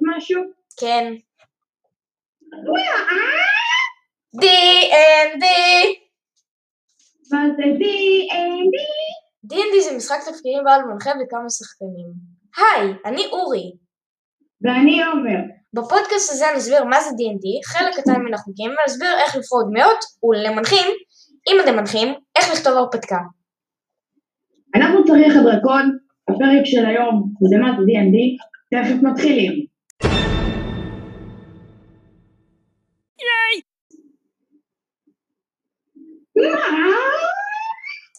משהו? כן. D&D! מה זה D&D? D&D זה משחק תפקידים בעל מנחה וכמה שחקנים. היי, אני אורי. ואני עומר. בפודקאסט הזה נסביר מה זה D&D, חלק קטן מן החוקים, ונסביר איך לבחור דמיות, ולמנחים, אם אתם מנחים, איך לכתוב הרפתקה. אנחנו צריך הדרקון, הפרק של היום זה מה זה D&D, תכף מתחילים. מה?